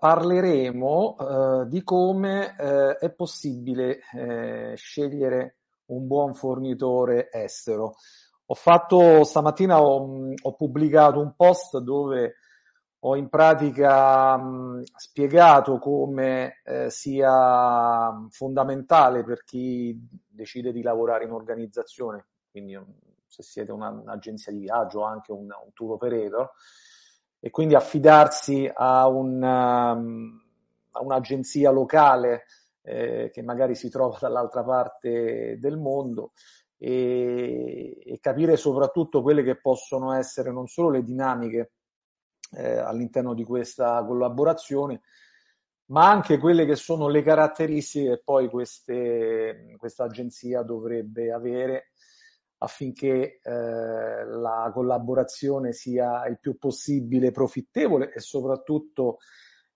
parleremo uh, di come uh, è possibile scegliere un buon fornitore estero. Ho fatto stamattina ho, ho pubblicato un post dove ho in pratica mh, spiegato come eh, sia fondamentale per chi decide di lavorare in organizzazione, quindi se siete una, un'agenzia di viaggio o anche un, un, tour operator, e quindi affidarsi a, un, um, a un'agenzia locale eh, che magari si trova dall'altra parte del mondo e, e capire soprattutto quelle che possono essere non solo le dinamiche eh, all'interno di questa collaborazione, ma anche quelle che sono le caratteristiche che poi queste, questa agenzia dovrebbe avere affinché eh, la collaborazione sia il più possibile profittevole e soprattutto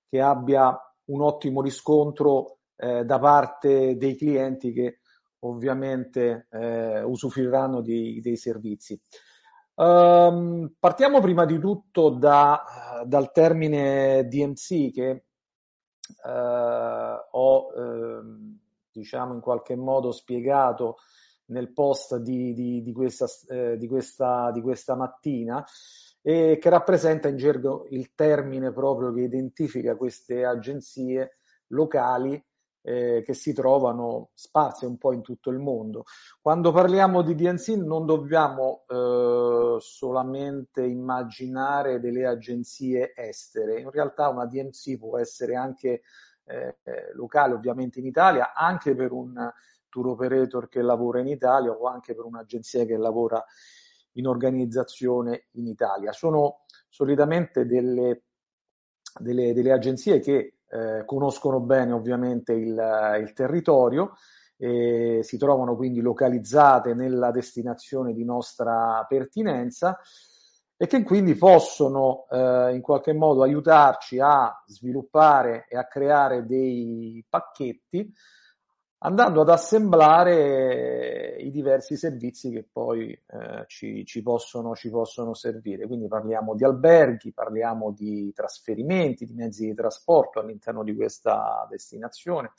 che abbia un ottimo riscontro eh, da parte dei clienti che ovviamente eh, usufruiranno di, dei servizi. Um, partiamo prima di tutto da, dal termine DMC che uh, ho uh, diciamo in qualche modo spiegato nel post di, di, di, questa, eh, di, questa, di questa mattina e che rappresenta in gergo il termine proprio che identifica queste agenzie locali eh, che si trovano sparse un po' in tutto il mondo. Quando parliamo di DNC non dobbiamo eh, solamente immaginare delle agenzie estere, in realtà una DMC può essere anche eh, locale ovviamente in Italia, anche per un tour operator che lavora in Italia o anche per un'agenzia che lavora in organizzazione in Italia. Sono solitamente delle, delle, delle agenzie che eh, conoscono bene ovviamente il, il territorio, e si trovano quindi localizzate nella destinazione di nostra pertinenza e che quindi possono eh, in qualche modo aiutarci a sviluppare e a creare dei pacchetti andando ad assemblare i diversi servizi che poi eh, ci, ci, possono, ci, possono, servire. Quindi parliamo di alberghi, parliamo di trasferimenti, di mezzi di trasporto all'interno di questa destinazione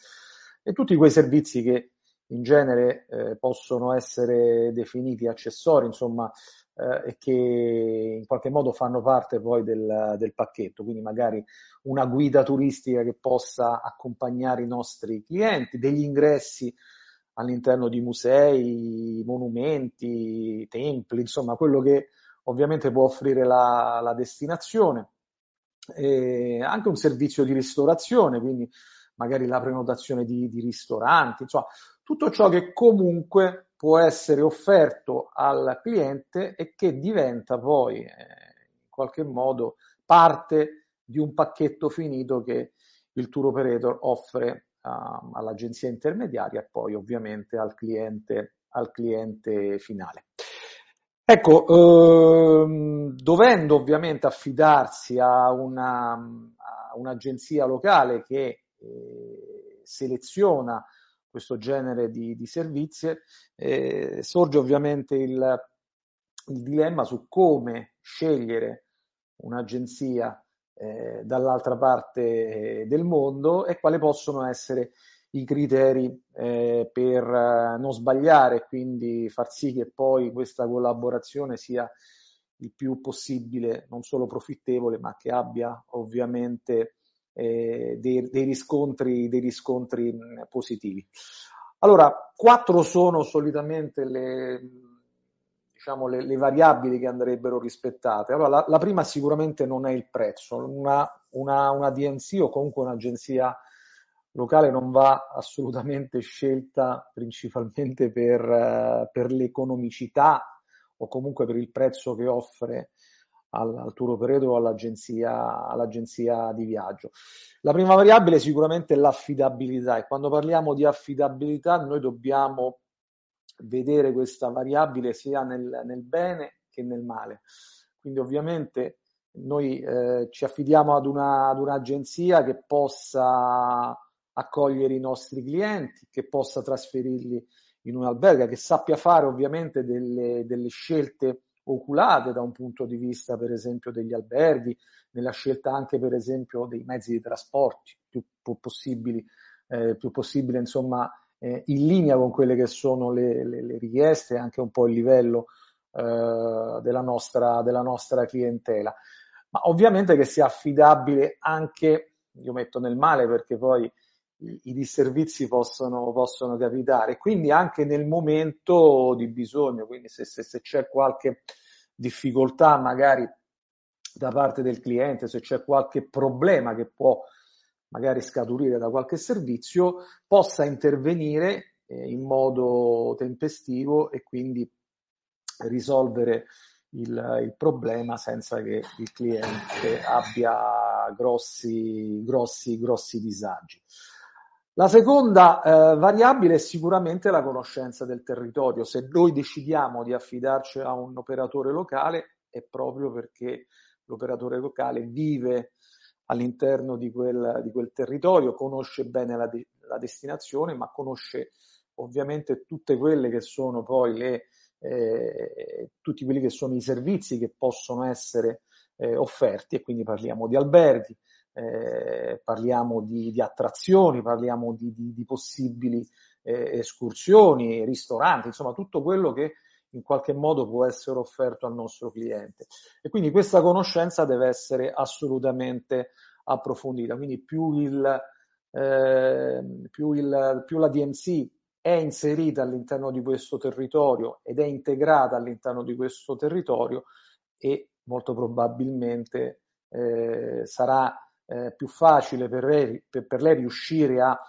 e tutti quei servizi che in genere eh, possono essere definiti accessori, insomma, eh, e che in qualche modo fanno parte poi del, del, pacchetto, quindi magari una guida turistica che possa accompagnare i nostri clienti, degli ingressi all'interno di musei, monumenti, templi, insomma quello che ovviamente può offrire la, la destinazione. E anche un servizio di ristorazione, quindi magari la prenotazione di, di ristoranti, insomma tutto ciò che comunque può essere offerto al cliente e che diventa poi eh, in qualche modo parte di un pacchetto finito che il tour operator offre uh, all'agenzia intermediaria e poi ovviamente al cliente, al cliente finale. Ecco, ehm, dovendo ovviamente affidarsi a, una, a un'agenzia locale che eh, seleziona questo genere di, di servizi, eh, sorge ovviamente il, il, dilemma su come scegliere un'agenzia eh, dall'altra parte eh, del mondo e quali possono essere i criteri eh, per eh, non sbagliare e quindi far sì che poi questa collaborazione sia il più possibile non solo profittevole ma che abbia ovviamente eh, dei, dei, riscontri, dei riscontri positivi. Allora, quattro sono solitamente le, diciamo, le, le, variabili che andrebbero rispettate. Allora, la, la, prima sicuramente non è il prezzo. Una, una, una DNC o comunque un'agenzia locale non va assolutamente scelta principalmente per, per l'economicità o comunque per il prezzo che offre al, al tour operator o all'agenzia, all'agenzia di viaggio. La prima variabile è sicuramente l'affidabilità e quando parliamo di affidabilità noi dobbiamo vedere questa variabile sia nel, nel bene che nel male. Quindi ovviamente noi eh, ci affidiamo ad, una, ad un'agenzia che possa accogliere i nostri clienti, che possa trasferirli in un albergo, che sappia fare ovviamente delle, delle scelte oculate da un punto di vista, per esempio, degli alberghi, nella scelta anche, per esempio, dei mezzi di trasporti più, possibili, eh, più possibile, insomma, eh, in linea con quelle che sono le, le, le richieste anche un po' il livello eh, della, nostra, della nostra clientela. Ma ovviamente che sia affidabile anche, io metto nel male perché poi i, disservizi possono, possono capitare, quindi anche nel momento di bisogno, quindi se, se, se c'è qualche difficoltà magari da parte del cliente, se c'è qualche problema che può magari scaturire da qualche servizio, possa intervenire eh, in modo tempestivo e quindi risolvere il, il, problema senza che il cliente abbia grossi, grossi, grossi disagi. La seconda eh, variabile è sicuramente la conoscenza del territorio. Se noi decidiamo di affidarci a un operatore locale è proprio perché l'operatore locale vive all'interno di quel, di quel territorio, conosce bene la, de- la, destinazione, ma conosce ovviamente tutte quelle che sono poi le, eh, tutti quelli che sono i servizi che possono essere eh, offerti e quindi parliamo di alberghi, eh, parliamo di, di, attrazioni, parliamo di, di, di possibili eh, escursioni, ristoranti, insomma tutto quello che in qualche modo può essere offerto al nostro cliente. E quindi questa conoscenza deve essere assolutamente approfondita. Quindi più, il, eh, più, il, più la DMC è inserita all'interno di questo territorio ed è integrata all'interno di questo territorio e molto probabilmente eh, sarà eh, più facile per lei, per, per lei riuscire a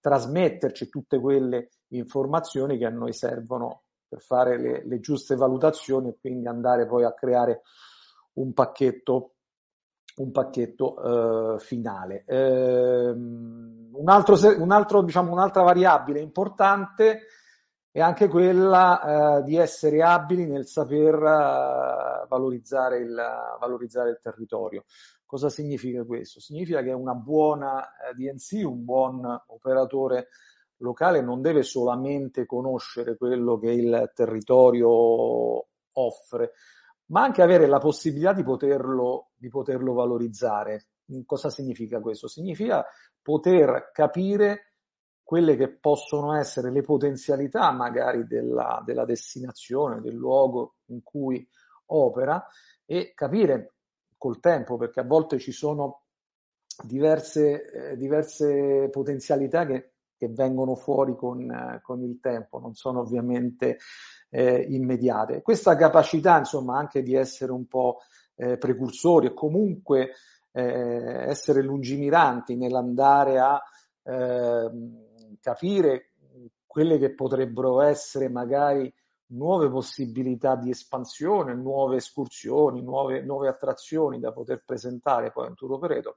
trasmetterci tutte quelle informazioni che a noi servono per fare le, le, giuste valutazioni e quindi andare poi a creare un pacchetto, un pacchetto eh, finale. Eh, un altro, un altro, diciamo, un'altra variabile importante è anche quella eh, di essere abili nel saper uh, valorizzare, il, valorizzare il territorio. Cosa significa questo? Significa che una buona eh, DNC, un buon operatore locale non deve solamente conoscere quello che il territorio offre, ma anche avere la possibilità di poterlo, di poterlo valorizzare. Cosa significa questo? Significa poter capire quelle che possono essere le potenzialità magari della, della destinazione, del luogo in cui opera e capire col tempo, perché a volte ci sono diverse, eh, diverse potenzialità che, che, vengono fuori con, eh, con, il tempo, non sono ovviamente eh, immediate. Questa capacità, insomma, anche di essere un po' eh, precursori e comunque eh, essere lungimiranti nell'andare a ehm, capire quelle che potrebbero essere magari nuove possibilità di espansione, nuove escursioni, nuove, nuove attrazioni da poter presentare poi a un tour operator,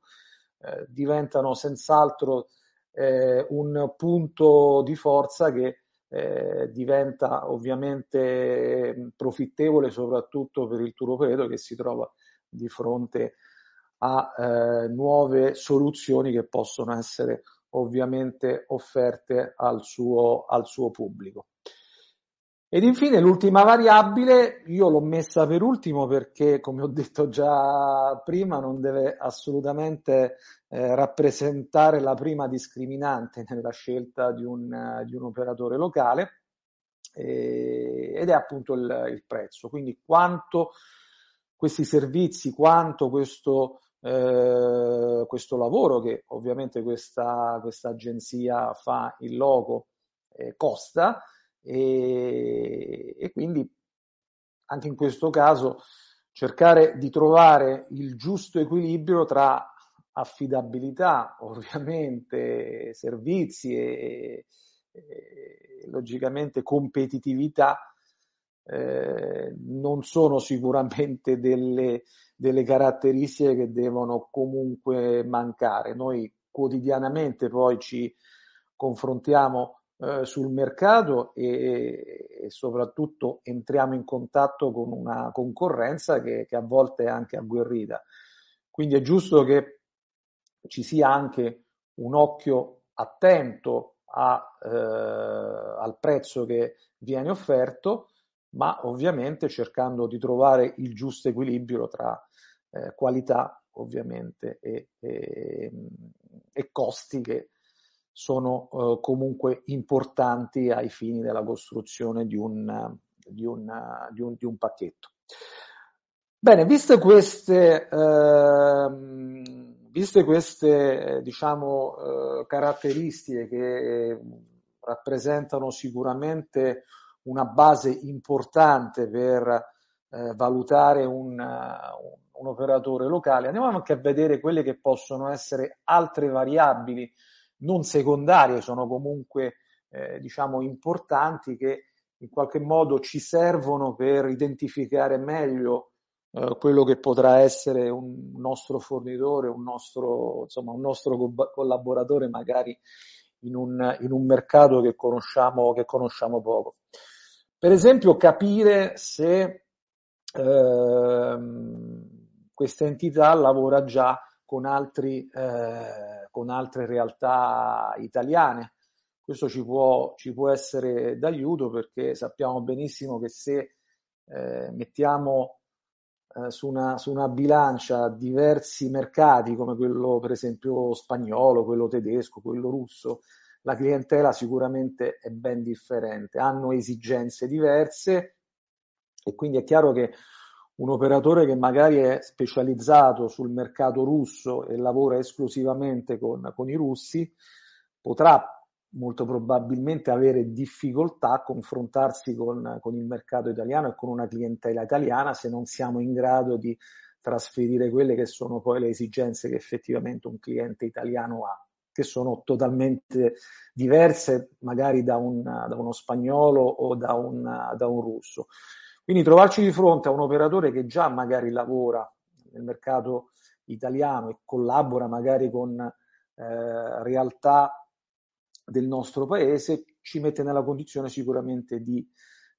eh, diventano senz'altro eh, un punto di forza che eh, diventa ovviamente profittevole soprattutto per il tour operator che si trova di fronte a eh, nuove soluzioni che possono essere ovviamente offerte al suo, al suo pubblico. Ed infine l'ultima variabile, io l'ho messa per ultimo perché, come ho detto già prima, non deve assolutamente eh, rappresentare la prima discriminante nella scelta di un, di un operatore locale eh, ed è appunto il, il, prezzo. Quindi quanto questi servizi, quanto questo, eh, questo lavoro che ovviamente questa, questa agenzia fa in loco eh, costa e, e quindi anche in questo caso cercare di trovare il giusto equilibrio tra affidabilità, ovviamente, servizi e, e logicamente competitività eh, non sono sicuramente delle, delle caratteristiche che devono comunque mancare. Noi quotidianamente poi ci confrontiamo eh, sul mercato e, e, soprattutto entriamo in contatto con una concorrenza che, che, a volte è anche agguerrita. Quindi è giusto che ci sia anche un occhio attento a, eh, al prezzo che viene offerto, ma ovviamente cercando di trovare il giusto equilibrio tra eh, qualità ovviamente e, e, e, costi che sono eh, comunque importanti ai fini della costruzione di un, di un, di un, di un pacchetto. Bene, viste queste, eh, viste queste diciamo, eh, caratteristiche che rappresentano sicuramente una base importante per eh, valutare un, un, operatore locale, andiamo anche a vedere quelle che possono essere altre variabili non secondarie, sono comunque eh, diciamo importanti che in qualche modo ci servono per identificare meglio eh, quello che potrà essere un nostro fornitore, un nostro, insomma, un nostro co- collaboratore magari in un, in un mercato che conosciamo, che conosciamo poco. Per esempio capire se eh, questa entità lavora già con, altri, eh, con altre realtà italiane. Questo ci può, ci può essere d'aiuto perché sappiamo benissimo che se eh, mettiamo eh, su, una, su una bilancia diversi mercati come quello per esempio spagnolo, quello tedesco, quello russo, la clientela sicuramente è ben differente, hanno esigenze diverse e quindi è chiaro che un operatore che magari è specializzato sul mercato russo e lavora esclusivamente con, con i russi potrà molto probabilmente avere difficoltà a confrontarsi con, con, il mercato italiano e con una clientela italiana se non siamo in grado di trasferire quelle che sono poi le esigenze che effettivamente un cliente italiano ha che sono totalmente diverse magari da, un, da uno spagnolo o da un, da un russo. Quindi trovarci di fronte a un operatore che già magari lavora nel mercato italiano e collabora magari con eh, realtà del nostro paese ci mette nella condizione sicuramente di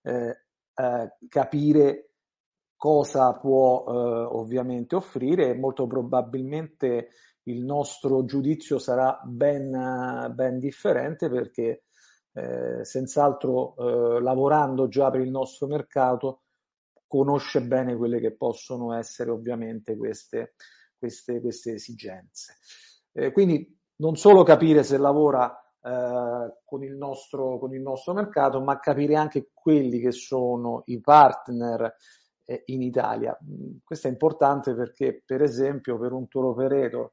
eh, eh, capire cosa può eh, ovviamente offrire. E molto probabilmente il nostro giudizio sarà ben, ben differente perché eh, senz'altro eh, lavorando già per il nostro mercato conosce bene quelle che possono essere ovviamente queste, queste, queste esigenze. Eh, quindi non solo capire se lavora eh, con, il nostro, con il nostro mercato, ma capire anche quelli che sono i partner eh, in Italia. Questo è importante perché, per esempio, per un tour operator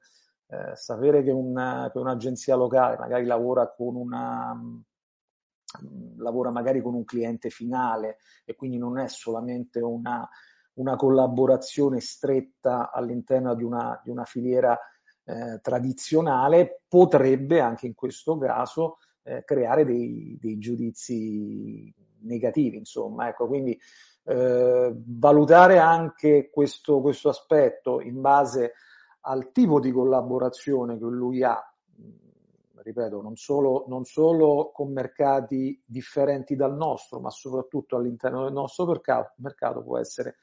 eh, sapere che, una, che, un'agenzia locale magari lavora con una mm, lavora magari con un cliente finale e quindi non è solamente una, una collaborazione stretta all'interno di una, di una filiera eh, tradizionale, potrebbe anche in questo caso eh, creare dei, dei, giudizi negativi, insomma. Ecco, quindi eh, valutare anche questo, questo aspetto in base al tipo di collaborazione che lui ha, ripeto, non solo, non solo con mercati differenti dal nostro, ma soprattutto all'interno del nostro mercato, mercato può essere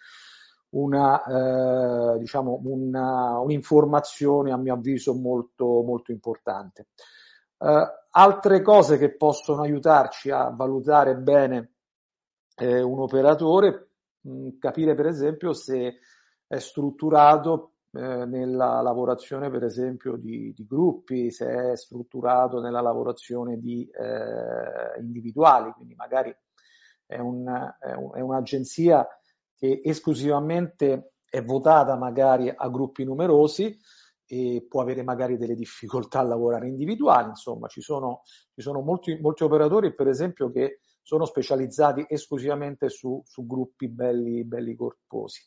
una, eh, diciamo una, un'informazione a mio avviso molto, molto importante. Eh, altre cose che possono aiutarci a valutare bene eh, un operatore, mh, capire per esempio se è strutturato eh, nella lavorazione per esempio di, di, gruppi, se è strutturato nella lavorazione di eh, individuali, quindi magari è, un, è, un, è un'agenzia che esclusivamente è votata magari a gruppi numerosi e può avere magari delle difficoltà a lavorare individuali, insomma ci sono, ci sono molti, molti operatori per esempio che sono specializzati esclusivamente su, su gruppi belli, belli corposi.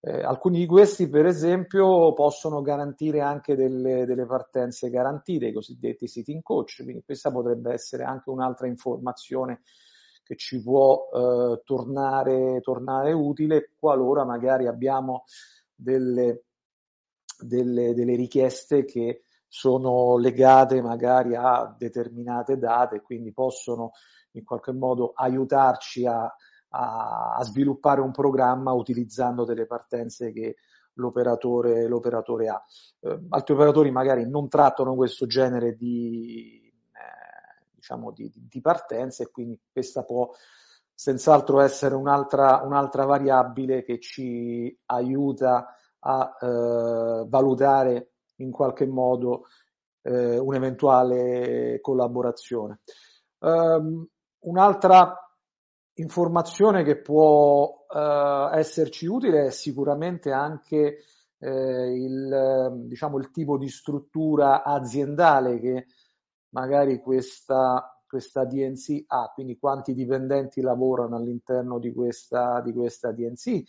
Eh, alcuni di questi, per esempio, possono garantire anche delle, delle, partenze garantite, i cosiddetti sitting coach, quindi questa potrebbe essere anche un'altra informazione che ci può eh, tornare, tornare, utile qualora magari abbiamo delle, delle, delle richieste che sono legate magari a determinate date, quindi possono in qualche modo aiutarci a, a, a sviluppare un programma utilizzando delle partenze che l'operatore, l'operatore ha. Eh, altri operatori magari non trattano questo genere di, eh, diciamo di, di, partenze e quindi questa può senz'altro essere un'altra, un'altra variabile che ci aiuta a eh, valutare in qualche modo eh, un'eventuale collaborazione. Um, un'altra informazione che può uh, esserci utile è sicuramente anche eh, il, diciamo, il tipo di struttura aziendale che magari questa, questa DNC ha, quindi quanti dipendenti lavorano all'interno di questa, di questa DNC,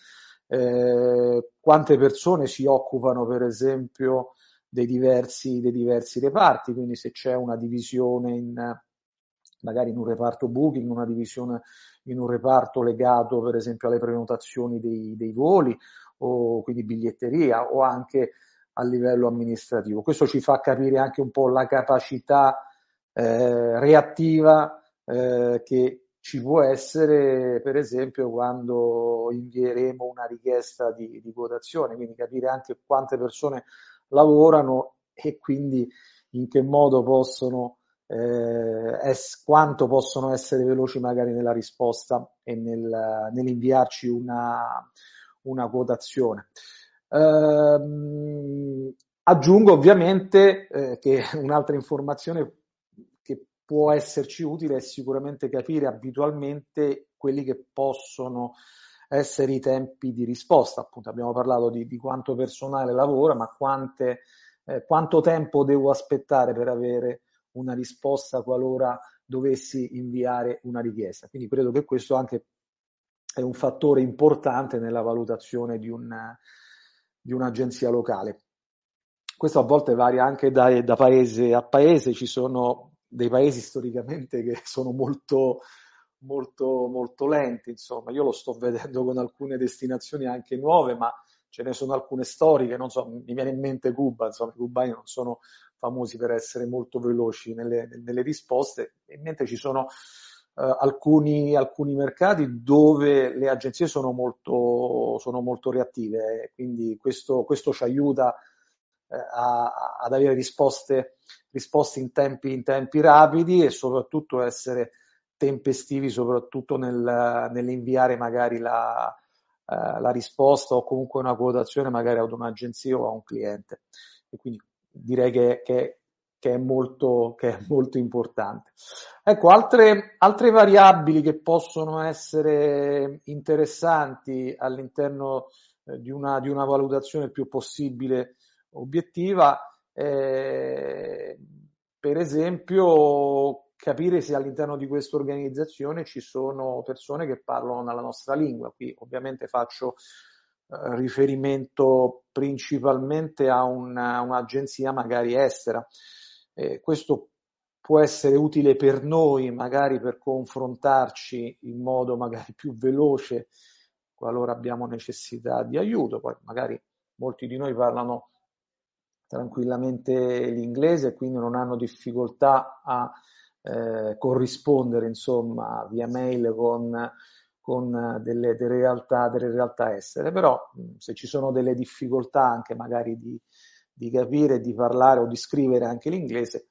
eh, quante persone si occupano per esempio dei diversi, dei diversi reparti, quindi se c'è una divisione in, magari in un reparto booking, una divisione in un reparto legato per esempio alle prenotazioni dei, dei voli o quindi biglietteria o anche a livello amministrativo. Questo ci fa capire anche un po' la capacità eh, reattiva eh, che ci può essere per esempio quando invieremo una richiesta di, di quotazione, quindi capire anche quante persone lavorano e quindi in che modo possono eh, es, quanto possono essere veloci magari nella risposta e nel, nell'inviarci una, una quotazione. Eh, aggiungo ovviamente eh, che un'altra informazione che può esserci utile è sicuramente capire abitualmente quelli che possono essere i tempi di risposta. Appunto abbiamo parlato di, di quanto personale lavora, ma quante, eh, quanto tempo devo aspettare per avere una risposta qualora dovessi inviare una richiesta. Quindi credo che questo anche è un fattore importante nella valutazione di, un, di un'agenzia locale. Questo a volte varia anche da, da paese a paese, ci sono dei paesi storicamente che sono molto molto, molto lenti, insomma, io lo sto vedendo con alcune destinazioni anche nuove, ma ce ne sono alcune storiche, non so, mi viene in mente Cuba, insomma, i cubani non sono famosi per essere molto veloci nelle, nelle risposte, in mente ci sono Uh, alcuni, alcuni, mercati dove le agenzie sono molto, sono molto reattive, quindi questo, questo ci aiuta uh, a, ad avere risposte, risposte in, tempi, in, tempi, rapidi e soprattutto essere tempestivi soprattutto nel, nell'inviare magari la, uh, la, risposta o comunque una quotazione magari ad un'agenzia o a un cliente. E quindi direi che, che, che, è, molto, che è molto importante. Ecco, altre, altre variabili che possono essere interessanti all'interno eh, di, una, di una valutazione il più possibile obiettiva, eh, per esempio capire se all'interno di questa organizzazione ci sono persone che parlano la nostra lingua. Qui ovviamente faccio riferimento principalmente a una, un'agenzia magari estera. Eh, questo può essere utile per noi, magari per confrontarci in modo magari più veloce qualora abbiamo necessità di aiuto. Poi magari molti di noi parlano tranquillamente l'inglese e quindi non hanno difficoltà a eh, corrispondere insomma via mail con, con delle, delle, realtà, delle realtà estere, però se ci sono delle difficoltà anche magari di, di capire, di parlare o di scrivere anche l'inglese,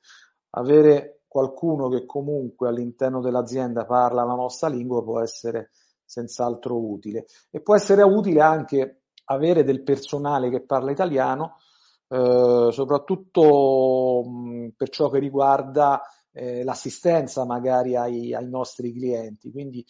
avere qualcuno che comunque all'interno dell'azienda parla la nostra lingua può essere senz'altro utile e può essere utile anche avere del personale che parla italiano, eh, soprattutto mh, per ciò che riguarda eh, l'assistenza magari ai, ai, nostri clienti. Quindi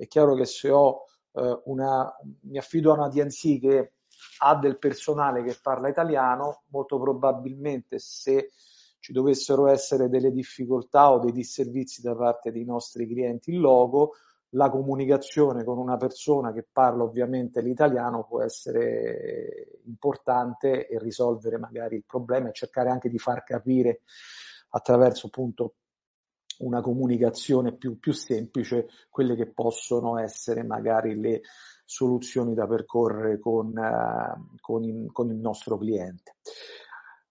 è chiaro che se ho eh, una, mi affido a una DNC che ha del personale che parla italiano, molto probabilmente se ci dovessero essere delle difficoltà o dei disservizi da parte dei nostri clienti in logo, la comunicazione con una persona che parla ovviamente l'italiano può essere importante e risolvere magari il problema e cercare anche di far capire attraverso appunto una comunicazione più, più semplice quelle che possono essere magari le soluzioni da percorrere con, uh, con, in, con il nostro cliente.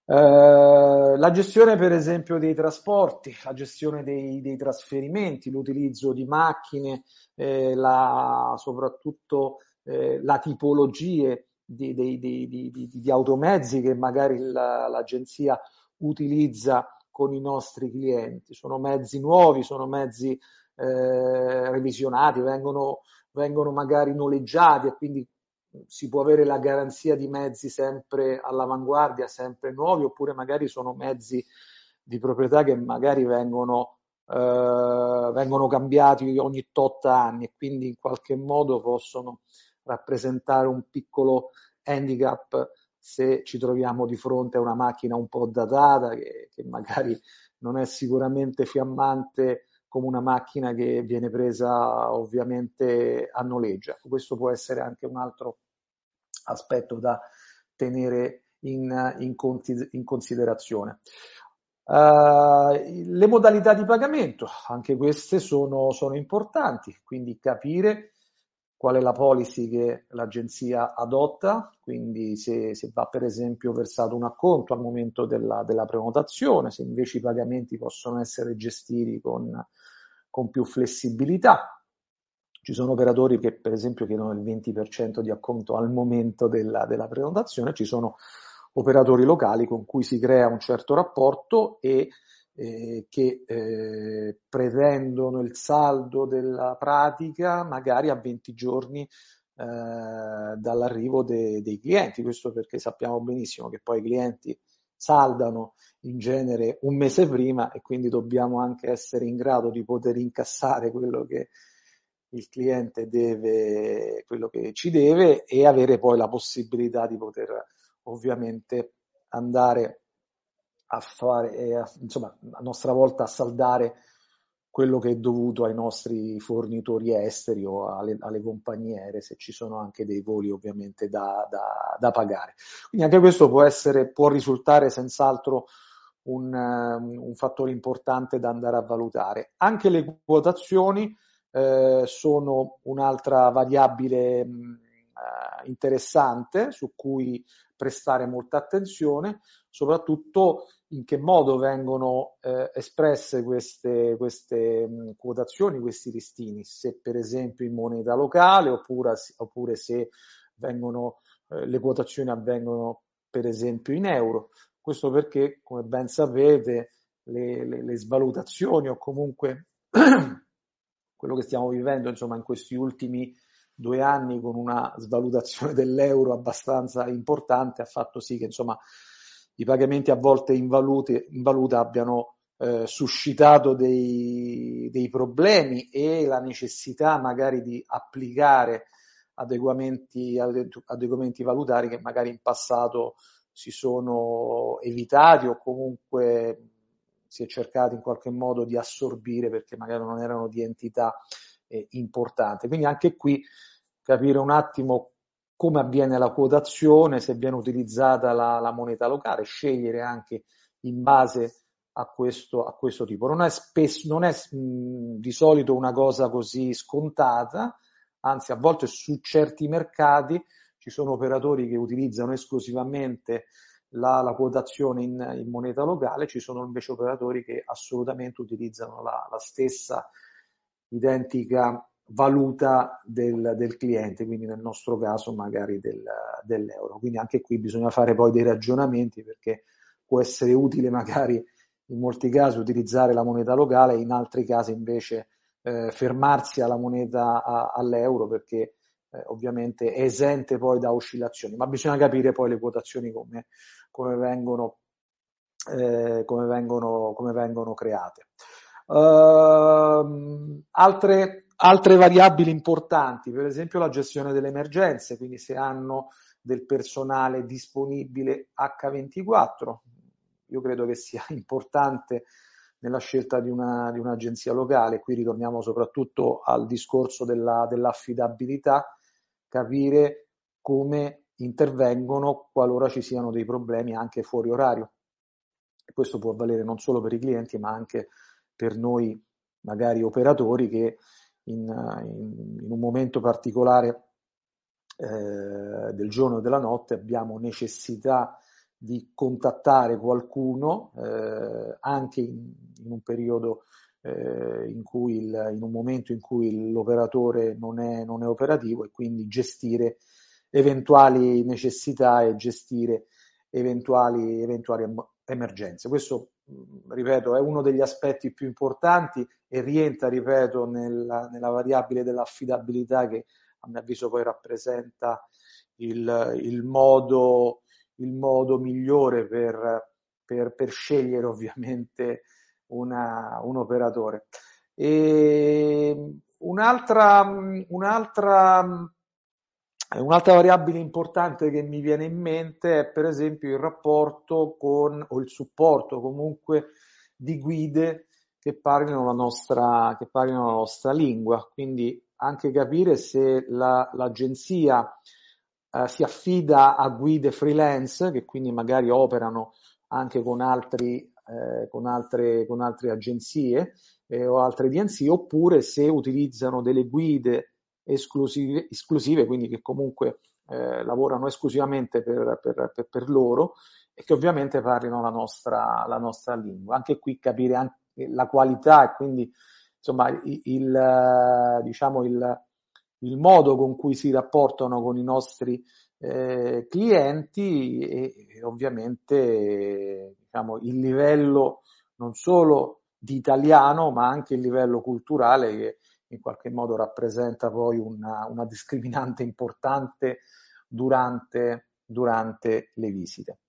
Uh, la gestione per esempio dei trasporti, la gestione dei, dei trasferimenti, l'utilizzo di macchine, eh, la, soprattutto eh, la tipologie di, di, di, di, automezzi che magari la, l'agenzia utilizza con i nostri clienti. Sono mezzi nuovi, sono mezzi eh, revisionati, vengono, vengono magari noleggiati e quindi si può avere la garanzia di mezzi sempre all'avanguardia, sempre nuovi, oppure magari sono mezzi di proprietà che magari vengono, eh, vengono cambiati ogni tot anni e quindi in qualche modo possono rappresentare un piccolo handicap se ci troviamo di fronte a una macchina un po' datata che, che magari non è sicuramente fiammante come una macchina che viene presa ovviamente a noleggio. Ecco, questo può essere anche un altro aspetto da tenere in, in, in considerazione. Uh, le modalità di pagamento, anche queste sono, sono importanti, quindi capire qual è la policy che l'agenzia adotta, quindi se, se, va per esempio versato un acconto al momento della, della, prenotazione, se invece i pagamenti possono essere gestiti con, con più flessibilità. Ci sono operatori che per esempio chiedono il 20% di acconto al momento della, della prenotazione, ci sono operatori locali con cui si crea un certo rapporto e eh, che eh, pretendono il saldo della pratica magari a 20 giorni eh, dall'arrivo de- dei clienti. Questo perché sappiamo benissimo che poi i clienti saldano in genere un mese prima e quindi dobbiamo anche essere in grado di poter incassare quello che il cliente deve, quello che ci deve e avere poi la possibilità di poter ovviamente andare a fare, e a, insomma, a nostra volta a saldare quello che è dovuto ai nostri fornitori esteri o alle, alle compagnie se ci sono anche dei voli ovviamente da, da, da pagare. Quindi anche questo può, essere, può risultare senz'altro un, un, fattore importante da andare a valutare. Anche le quotazioni eh, sono un'altra variabile mh, eh, interessante su cui prestare molta attenzione, soprattutto in che modo vengono eh, espresse queste, queste mh, quotazioni, questi listini, se per esempio in moneta locale oppure, oppure se vengono, eh, le quotazioni avvengono per esempio in euro. Questo perché, come ben sapete, le, le, le svalutazioni o comunque quello che stiamo vivendo insomma, in questi ultimi due anni con una svalutazione dell'euro abbastanza importante ha fatto sì che insomma, i pagamenti a volte in, valute, in valuta abbiano eh, suscitato dei, dei, problemi e la necessità magari di applicare adeguamenti, adeguamenti valutari che magari in passato si sono evitati o comunque si è cercato in qualche modo di assorbire perché magari non erano di entità eh, importante. Quindi anche qui capire un attimo come avviene la quotazione, se viene utilizzata la, la moneta locale, scegliere anche in base a questo, a questo tipo. Non è, spesso, non è mh, di solito una cosa così scontata, anzi a volte su certi mercati ci sono operatori che utilizzano esclusivamente la, la quotazione in, in, moneta locale, ci sono invece operatori che assolutamente utilizzano la, la stessa identica valuta del, del, cliente, quindi nel nostro caso magari del, dell'euro. Quindi anche qui bisogna fare poi dei ragionamenti perché può essere utile magari in molti casi utilizzare la moneta locale, in altri casi invece eh, fermarsi alla moneta a, all'euro perché eh, ovviamente è esente poi da oscillazioni, ma bisogna capire poi le quotazioni come, come, vengono, eh, come, vengono, come vengono create. Uh, altre Altre variabili importanti, per esempio la gestione delle emergenze, quindi se hanno del personale disponibile H24, io credo che sia importante nella scelta di, una, di un'agenzia locale, qui ritorniamo soprattutto al discorso della, dell'affidabilità, capire come intervengono qualora ci siano dei problemi anche fuori orario. Questo può valere non solo per i clienti, ma anche per noi magari operatori che in, in, in un momento particolare eh, del giorno o della notte abbiamo necessità di contattare qualcuno eh, anche in, in, un periodo eh, in cui il, in un momento in cui l'operatore non è, non è operativo e quindi gestire eventuali necessità e gestire eventuali, eventuali emergenze. Questo ripeto, è uno degli aspetti più importanti e rientra, ripeto, nella, nella variabile dell'affidabilità che a mio avviso poi rappresenta il, il, modo, il modo migliore per, per, per scegliere ovviamente una, un operatore. E un'altra, un'altra Un'altra variabile importante che mi viene in mente è per esempio il rapporto con o il supporto comunque di guide che parlino la nostra, che parlino la nostra lingua, quindi anche capire se la, l'agenzia eh, si affida a guide freelance che quindi magari operano anche con, altri, eh, con, altre, con altre agenzie eh, o altre DNC oppure se utilizzano delle guide esclusive, esclusive quindi che comunque eh, lavorano esclusivamente per, per, per, per, loro e che ovviamente parlino la nostra, la nostra lingua. Anche qui capire anche la qualità e quindi insomma il, il, diciamo il, il modo con cui si rapportano con i nostri eh, clienti e, e ovviamente diciamo, il livello non solo di italiano ma anche il livello culturale che in qualche modo rappresenta poi una, una discriminante importante durante, durante le visite.